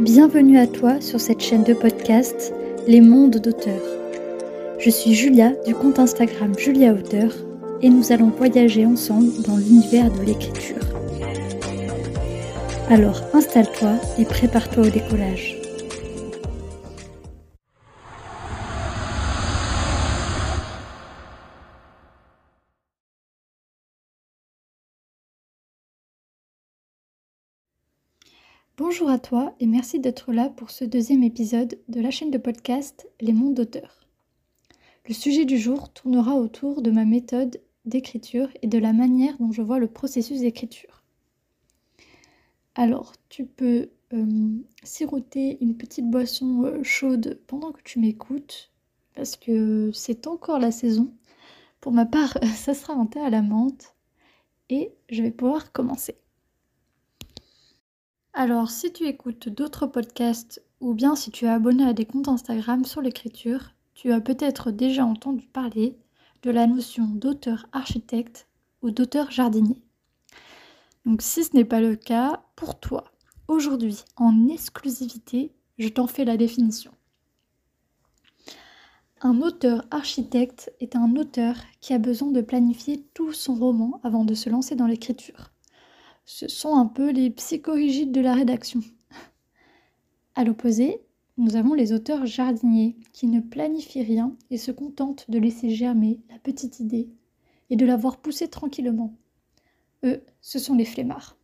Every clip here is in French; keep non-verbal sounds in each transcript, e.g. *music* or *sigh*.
Bienvenue à toi sur cette chaîne de podcast Les mondes d'auteurs. Je suis Julia du compte Instagram Julia Auteur et nous allons voyager ensemble dans l'univers de l'écriture. Alors installe-toi et prépare-toi au décollage. Bonjour à toi et merci d'être là pour ce deuxième épisode de la chaîne de podcast Les mondes d'auteurs. Le sujet du jour tournera autour de ma méthode d'écriture et de la manière dont je vois le processus d'écriture. Alors, tu peux euh, siroter une petite boisson euh, chaude pendant que tu m'écoutes, parce que c'est encore la saison. Pour ma part, *laughs* ça sera un thé à la menthe, et je vais pouvoir commencer. Alors, si tu écoutes d'autres podcasts ou bien si tu es abonné à des comptes Instagram sur l'écriture, tu as peut-être déjà entendu parler de la notion d'auteur architecte ou d'auteur jardinier. Donc si ce n'est pas le cas, pour toi, aujourd'hui, en exclusivité, je t'en fais la définition. Un auteur architecte est un auteur qui a besoin de planifier tout son roman avant de se lancer dans l'écriture ce sont un peu les psychorigides de la rédaction. À l'opposé, nous avons les auteurs jardiniers qui ne planifient rien et se contentent de laisser germer la petite idée et de la voir pousser tranquillement. Eux, ce sont les flemmards.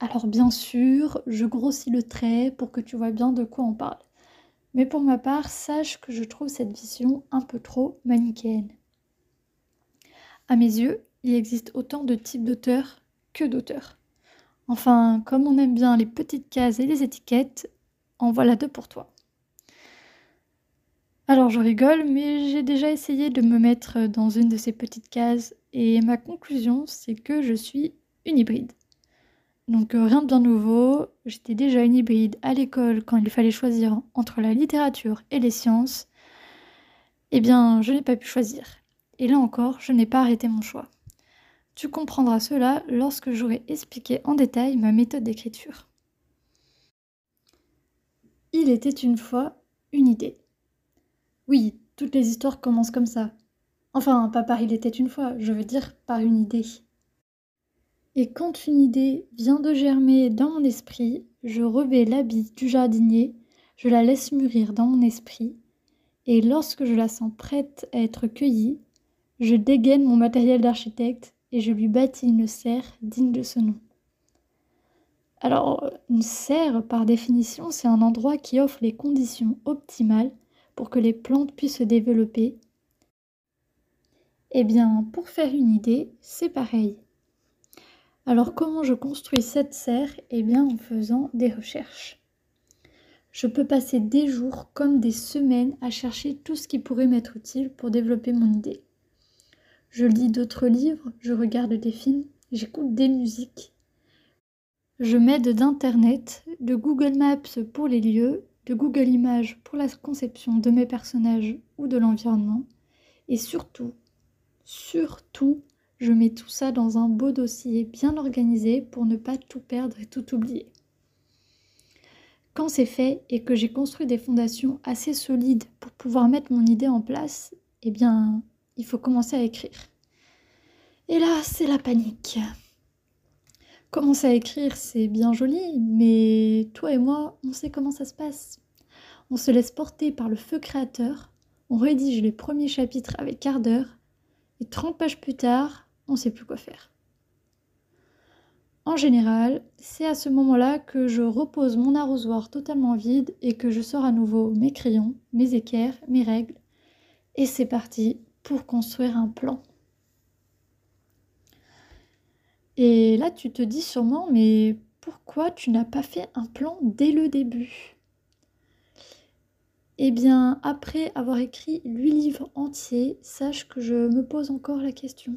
Alors bien sûr, je grossis le trait pour que tu vois bien de quoi on parle. Mais pour ma part, sache que je trouve cette vision un peu trop manichéenne. À mes yeux, il existe autant de types d'auteurs que d'auteurs. Enfin, comme on aime bien les petites cases et les étiquettes, en voilà deux pour toi. Alors je rigole, mais j'ai déjà essayé de me mettre dans une de ces petites cases et ma conclusion c'est que je suis une hybride. Donc euh, rien de bien nouveau, j'étais déjà une hybride à l'école quand il fallait choisir entre la littérature et les sciences. Eh bien, je n'ai pas pu choisir. Et là encore, je n'ai pas arrêté mon choix. Tu comprendras cela lorsque j'aurai expliqué en détail ma méthode d'écriture. Il était une fois une idée. Oui, toutes les histoires commencent comme ça. Enfin, pas par il était une fois, je veux dire par une idée. Et quand une idée vient de germer dans mon esprit, je revais l'habit du jardinier, je la laisse mûrir dans mon esprit, et lorsque je la sens prête à être cueillie, je dégaine mon matériel d'architecte et je lui bâtis une serre digne de ce nom. Alors, une serre, par définition, c'est un endroit qui offre les conditions optimales pour que les plantes puissent se développer. Eh bien, pour faire une idée, c'est pareil. Alors, comment je construis cette serre? Eh bien, en faisant des recherches. Je peux passer des jours comme des semaines à chercher tout ce qui pourrait m'être utile pour développer mon idée. Je lis d'autres livres, je regarde des films, j'écoute des musiques. Je m'aide d'Internet, de Google Maps pour les lieux, de Google Images pour la conception de mes personnages ou de l'environnement. Et surtout, surtout, je mets tout ça dans un beau dossier bien organisé pour ne pas tout perdre et tout oublier. Quand c'est fait et que j'ai construit des fondations assez solides pour pouvoir mettre mon idée en place, eh bien, il faut commencer à écrire. Et là, c'est la panique. Commencer à écrire, c'est bien joli, mais toi et moi, on sait comment ça se passe. On se laisse porter par le feu créateur, on rédige les premiers chapitres avec quart d'heure, et 30 pages plus tard, on ne sait plus quoi faire. En général, c'est à ce moment-là que je repose mon arrosoir totalement vide et que je sors à nouveau mes crayons, mes équerres, mes règles, et c'est parti pour construire un plan. Et là, tu te dis sûrement, mais pourquoi tu n'as pas fait un plan dès le début? Eh bien, après avoir écrit huit livres entiers, sache que je me pose encore la question.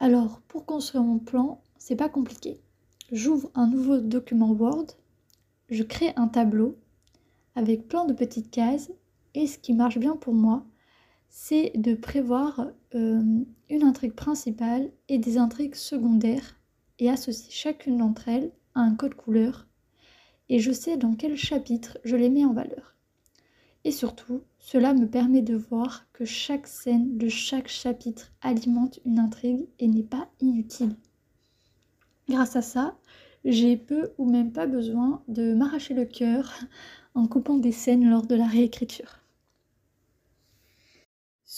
Alors, pour construire mon plan, c'est pas compliqué. J'ouvre un nouveau document Word, je crée un tableau avec plein de petites cases et ce qui marche bien pour moi, c'est de prévoir euh, une intrigue principale et des intrigues secondaires et associer chacune d'entre elles à un code couleur et je sais dans quel chapitre je les mets en valeur. Et surtout, cela me permet de voir que chaque scène de chaque chapitre alimente une intrigue et n'est pas inutile. Grâce à ça, j'ai peu ou même pas besoin de m'arracher le cœur en coupant des scènes lors de la réécriture.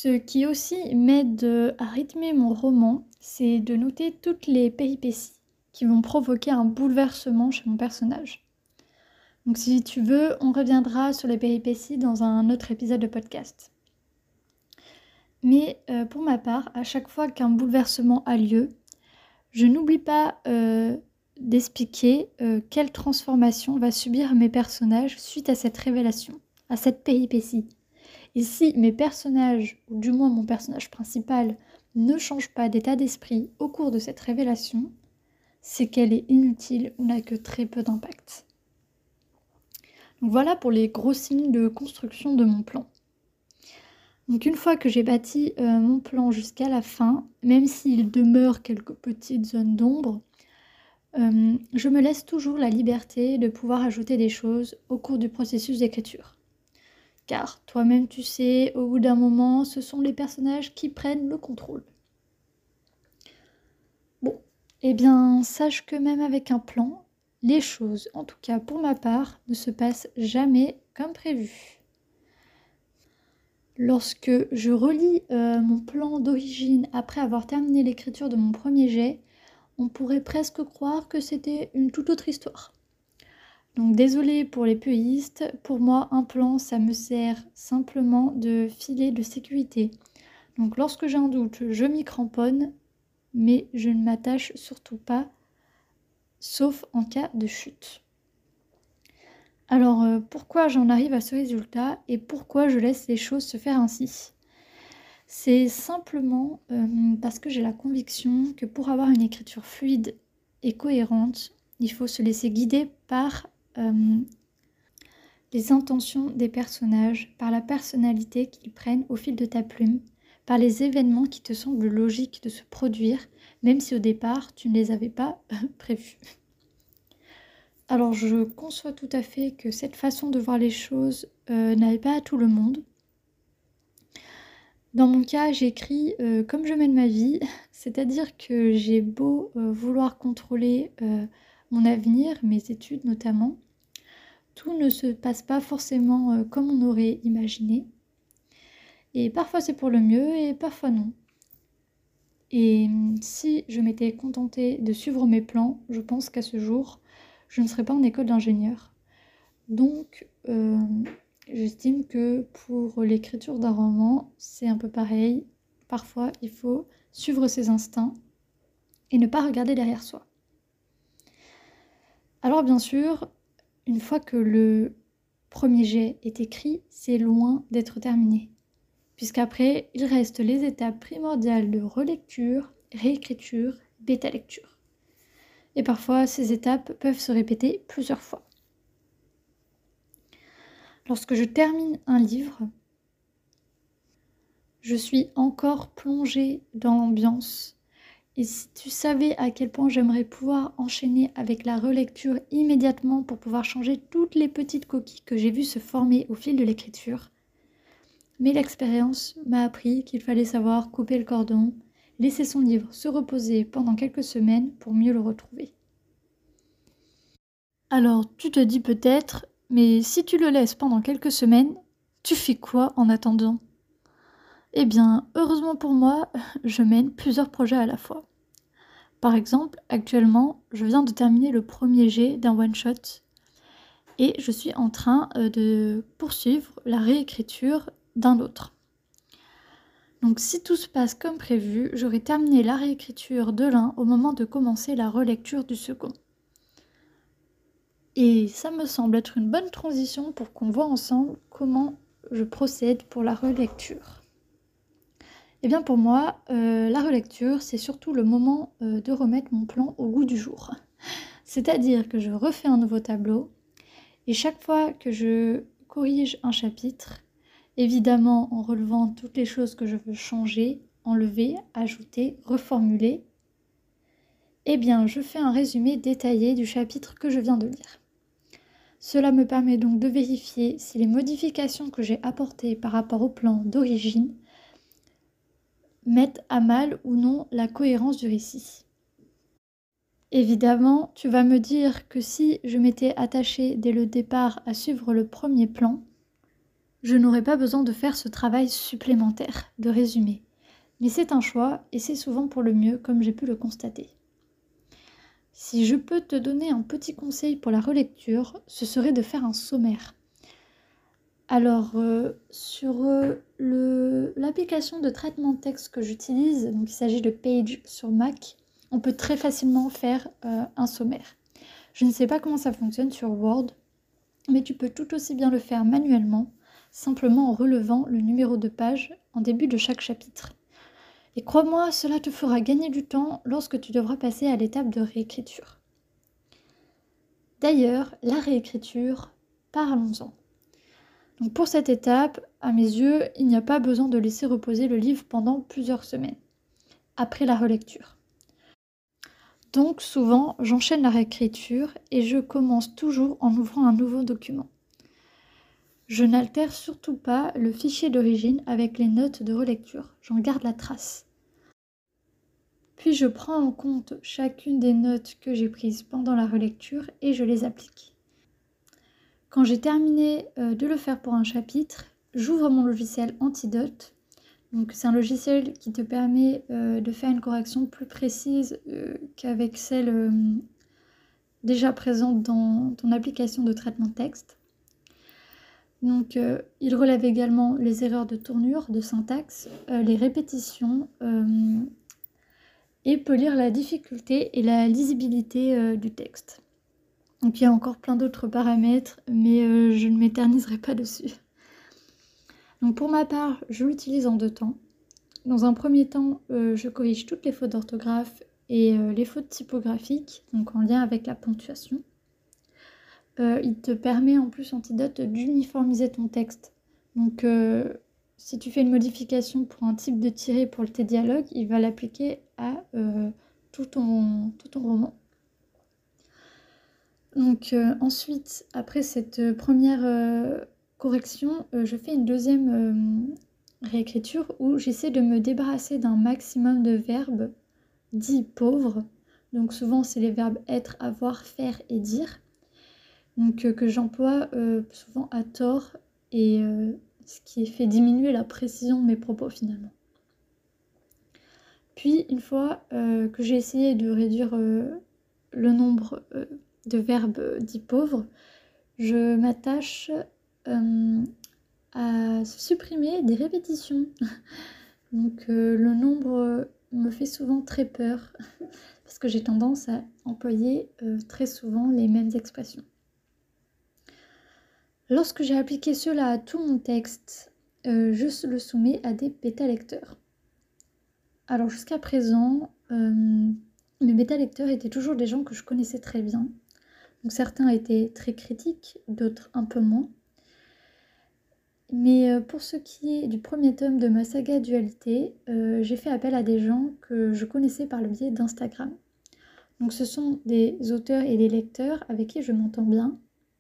Ce qui aussi m'aide à rythmer mon roman, c'est de noter toutes les péripéties qui vont provoquer un bouleversement chez mon personnage. Donc si tu veux, on reviendra sur les péripéties dans un autre épisode de podcast. Mais euh, pour ma part, à chaque fois qu'un bouleversement a lieu, je n'oublie pas euh, d'expliquer euh, quelle transformation va subir mes personnages suite à cette révélation, à cette péripétie. Et si mes personnages, ou du moins mon personnage principal, ne change pas d'état d'esprit au cours de cette révélation, c'est qu'elle est inutile ou n'a que très peu d'impact voilà pour les gros signes de construction de mon plan. Donc une fois que j'ai bâti euh, mon plan jusqu'à la fin, même s'il demeure quelques petites zones d'ombre, euh, je me laisse toujours la liberté de pouvoir ajouter des choses au cours du processus d'écriture. Car toi-même tu sais, au bout d'un moment, ce sont les personnages qui prennent le contrôle. Bon, eh bien sache que même avec un plan, les choses, en tout cas pour ma part, ne se passent jamais comme prévu. Lorsque je relis euh, mon plan d'origine après avoir terminé l'écriture de mon premier jet, on pourrait presque croire que c'était une toute autre histoire. Donc désolé pour les puistes, pour moi un plan ça me sert simplement de filet de sécurité. Donc lorsque j'ai un doute, je m'y cramponne, mais je ne m'attache surtout pas sauf en cas de chute. Alors euh, pourquoi j'en arrive à ce résultat et pourquoi je laisse les choses se faire ainsi? C'est simplement euh, parce que j'ai la conviction que pour avoir une écriture fluide et cohérente, il faut se laisser guider par euh, les intentions des personnages, par la personnalité qu'ils prennent au fil de ta plume, par les événements qui te semblent logiques de se produire même si au départ tu ne les avais pas *laughs* prévus. Alors je conçois tout à fait que cette façon de voir les choses euh, n'aille pas à tout le monde. Dans mon cas, j'écris euh, comme je mène ma vie, *laughs* c'est-à-dire que j'ai beau euh, vouloir contrôler mon avenir, mes études notamment, tout ne se passe pas forcément comme on aurait imaginé. Et parfois c'est pour le mieux et parfois non. Et hum, si je m'étais contentée de suivre mes plans, je pense qu'à ce jour, je ne serais pas en école d'ingénieur. Donc, euh, j'estime que pour l'écriture d'un roman, c'est un peu pareil. Parfois, il faut suivre ses instincts et ne pas regarder derrière soi. Alors, bien sûr, une fois que le premier jet est écrit, c'est loin d'être terminé puisqu'après, il reste les étapes primordiales de relecture, réécriture, bêta-lecture. Et parfois, ces étapes peuvent se répéter plusieurs fois. Lorsque je termine un livre, je suis encore plongée dans l'ambiance. Et si tu savais à quel point j'aimerais pouvoir enchaîner avec la relecture immédiatement pour pouvoir changer toutes les petites coquilles que j'ai vues se former au fil de l'écriture, mais l'expérience m'a appris qu'il fallait savoir couper le cordon, laisser son livre se reposer pendant quelques semaines pour mieux le retrouver. Alors tu te dis peut-être, mais si tu le laisses pendant quelques semaines, tu fais quoi en attendant? Eh bien, heureusement pour moi, *laughs* je mène plusieurs projets à la fois. Par exemple, actuellement, je viens de terminer le premier jet d'un one-shot et je suis en train euh, de poursuivre la réécriture d'un autre. Donc si tout se passe comme prévu, j'aurai terminé la réécriture de l'un au moment de commencer la relecture du second. Et ça me semble être une bonne transition pour qu'on voit ensemble comment je procède pour la relecture. Eh bien pour moi, euh, la relecture, c'est surtout le moment euh, de remettre mon plan au goût du jour. *laughs* C'est-à-dire que je refais un nouveau tableau et chaque fois que je corrige un chapitre, évidemment en relevant toutes les choses que je veux changer, enlever, ajouter, reformuler, eh bien je fais un résumé détaillé du chapitre que je viens de lire. Cela me permet donc de vérifier si les modifications que j'ai apportées par rapport au plan d'origine mettent à mal ou non la cohérence du récit. Évidemment, tu vas me dire que si je m'étais attachée dès le départ à suivre le premier plan, je n'aurais pas besoin de faire ce travail supplémentaire de résumé. Mais c'est un choix et c'est souvent pour le mieux comme j'ai pu le constater. Si je peux te donner un petit conseil pour la relecture, ce serait de faire un sommaire. Alors, euh, sur euh, l'application de traitement de texte que j'utilise, donc il s'agit de Page sur Mac, on peut très facilement faire euh, un sommaire. Je ne sais pas comment ça fonctionne sur Word, mais tu peux tout aussi bien le faire manuellement, simplement en relevant le numéro de page en début de chaque chapitre. Et crois-moi, cela te fera gagner du temps lorsque tu devras passer à l'étape de réécriture. D'ailleurs, la réécriture, parlons-en. Pour cette étape, à mes yeux, il n'y a pas besoin de laisser reposer le livre pendant plusieurs semaines, après la relecture. Donc souvent, j'enchaîne la réécriture et je commence toujours en ouvrant un nouveau document. Je n'altère surtout pas le fichier d'origine avec les notes de relecture, j'en garde la trace. Puis je prends en compte chacune des notes que j'ai prises pendant la relecture et je les applique. Quand j'ai terminé euh, de le faire pour un chapitre, j'ouvre mon logiciel Antidote. Donc c'est un logiciel qui te permet euh, de faire une correction plus précise euh, qu'avec celle déjà présente dans ton application de traitement de texte. Donc, il relève également les erreurs de tournure, de syntaxe, les répétitions, et peut lire la difficulté et la lisibilité du texte. Donc il y a encore plein d'autres paramètres, mais euh, je ne m'éterniserai pas dessus. Donc pour ma part, je l'utilise en deux temps. Dans un premier temps, euh, je corrige toutes les fautes d'orthographe et les fautes typographiques, donc en lien avec la ponctuation. il te permet en plus, Antidote, d'uniformiser ton texte. Donc si tu fais une modification pour un type de tiré pour tes dialogue, il va l'appliquer à euh, tout ton roman. Donc euh, ensuite, après cette première euh, correction, je fais une deuxième réécriture où j'essaie de me débarrasser d'un maximum de verbes dits pauvres. Donc souvent c'est les verbes être, avoir, faire et dire. Donc que j'emploie souvent à tort et ce qui fait diminuer la précision de mes propos finalement. Puis une fois euh, que j'ai essayé de réduire euh, le nombre euh, de verbes dits pauvres, je m'attache à supprimer des répétitions. *laughs* Donc le nombre me fait souvent très peur *laughs* parce que j'ai tendance à employer très souvent les mêmes expressions. Lorsque j'ai appliqué cela à tout mon texte, euh, je le soumets à des bêta-lecteurs. Alors jusqu'à présent, euh, mes bêta-lecteurs étaient toujours des gens que je connaissais très bien. Certains étaient très critiques, d'autres un peu moins. Mais euh, pour ce qui est du premier tome de ma saga Dualité, j'ai fait appel à des gens que je connaissais par le biais d'Instagram. Donc ce sont des auteurs et des lecteurs avec qui je m'entends bien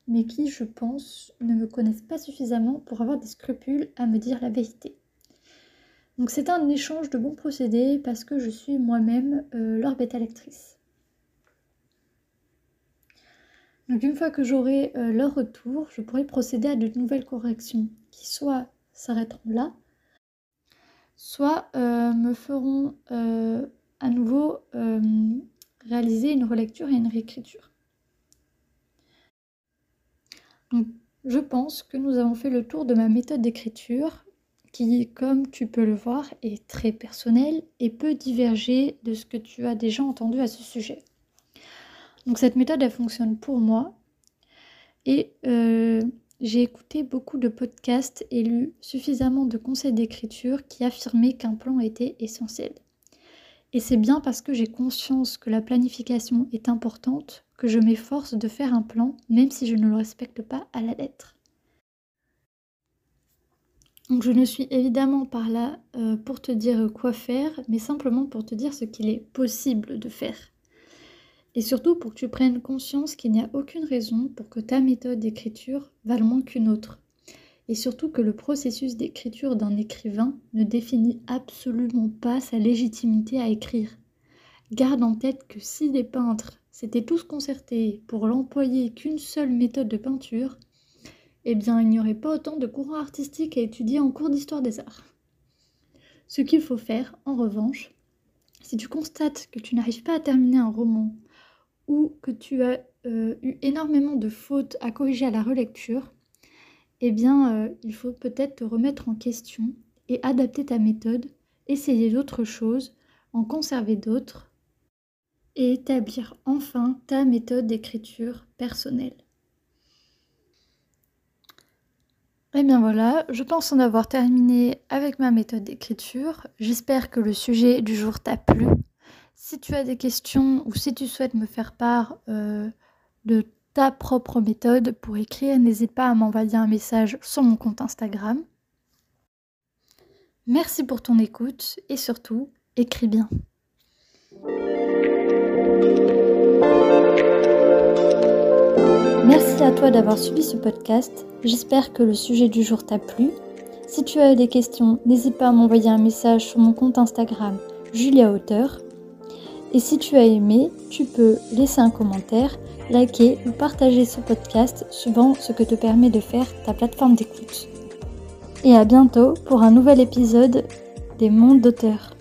mais qui, je pense, ne me connaissent pas suffisamment pour avoir des scrupules à me dire la vérité. Donc c'est un échange de bons procédés parce que je suis moi-même euh, leur bêta lectrice. Donc une fois que j'aurai euh, leur retour, je pourrai procéder à de nouvelles corrections qui soit s'arrêteront là, soit euh, me feront à nouveau réaliser une relecture et une réécriture je pense que nous avons fait le tour de ma méthode d'écriture qui, comme tu peux le voir, est très personnelle et peut diverger de ce que tu as déjà entendu à ce sujet. Donc cette méthode, elle fonctionne pour moi. Et euh, j'ai écouté beaucoup de podcasts et lu suffisamment de conseils d'écriture qui affirmaient qu'un plan était essentiel. Et c'est bien parce que j'ai conscience que la planification est importante que je m'efforce de faire un plan, même si je ne le respecte pas à la lettre. Donc je ne suis évidemment pas là euh, pour te dire quoi faire, mais simplement pour te dire ce qu'il est possible de faire. Et surtout pour que tu prennes conscience qu'il n'y a aucune raison pour que ta méthode d'écriture vale moins qu'une autre. Et surtout que le processus d'écriture d'un écrivain ne définit absolument pas sa légitimité à écrire. Garde en tête que si des peintres s'étaient tous concertés pour l'employer qu'une seule méthode de peinture, eh bien il n'y aurait pas autant de courants artistiques à étudier en cours d'histoire des arts. Ce qu'il faut faire, en revanche, si tu constates que tu n'arrives pas à terminer un roman ou que tu as euh, eu énormément de fautes à corriger à la relecture, eh bien euh, il faut peut-être te remettre en question et adapter ta méthode, essayer d'autres choses, en conserver d'autres et établir enfin ta méthode d'écriture personnelle. Et eh bien voilà, je pense en avoir terminé avec ma méthode d'écriture. J'espère que le sujet du jour t'a plu. Si tu as des questions ou si tu souhaites me faire part euh, de ta propre méthode pour écrire, n'hésite pas à m'envoyer un message sur mon compte Instagram. Merci pour ton écoute et surtout, écris bien. Merci à toi d'avoir suivi ce podcast. J'espère que le sujet du jour t'a plu. Si tu as des questions, n'hésite pas à m'envoyer un message sur mon compte Instagram Julia Auteur. Et si tu as aimé, tu peux laisser un commentaire, liker ou partager ce podcast suivant ce que te permet de faire ta plateforme d'écoute. Et à bientôt pour un nouvel épisode des mondes d'auteurs.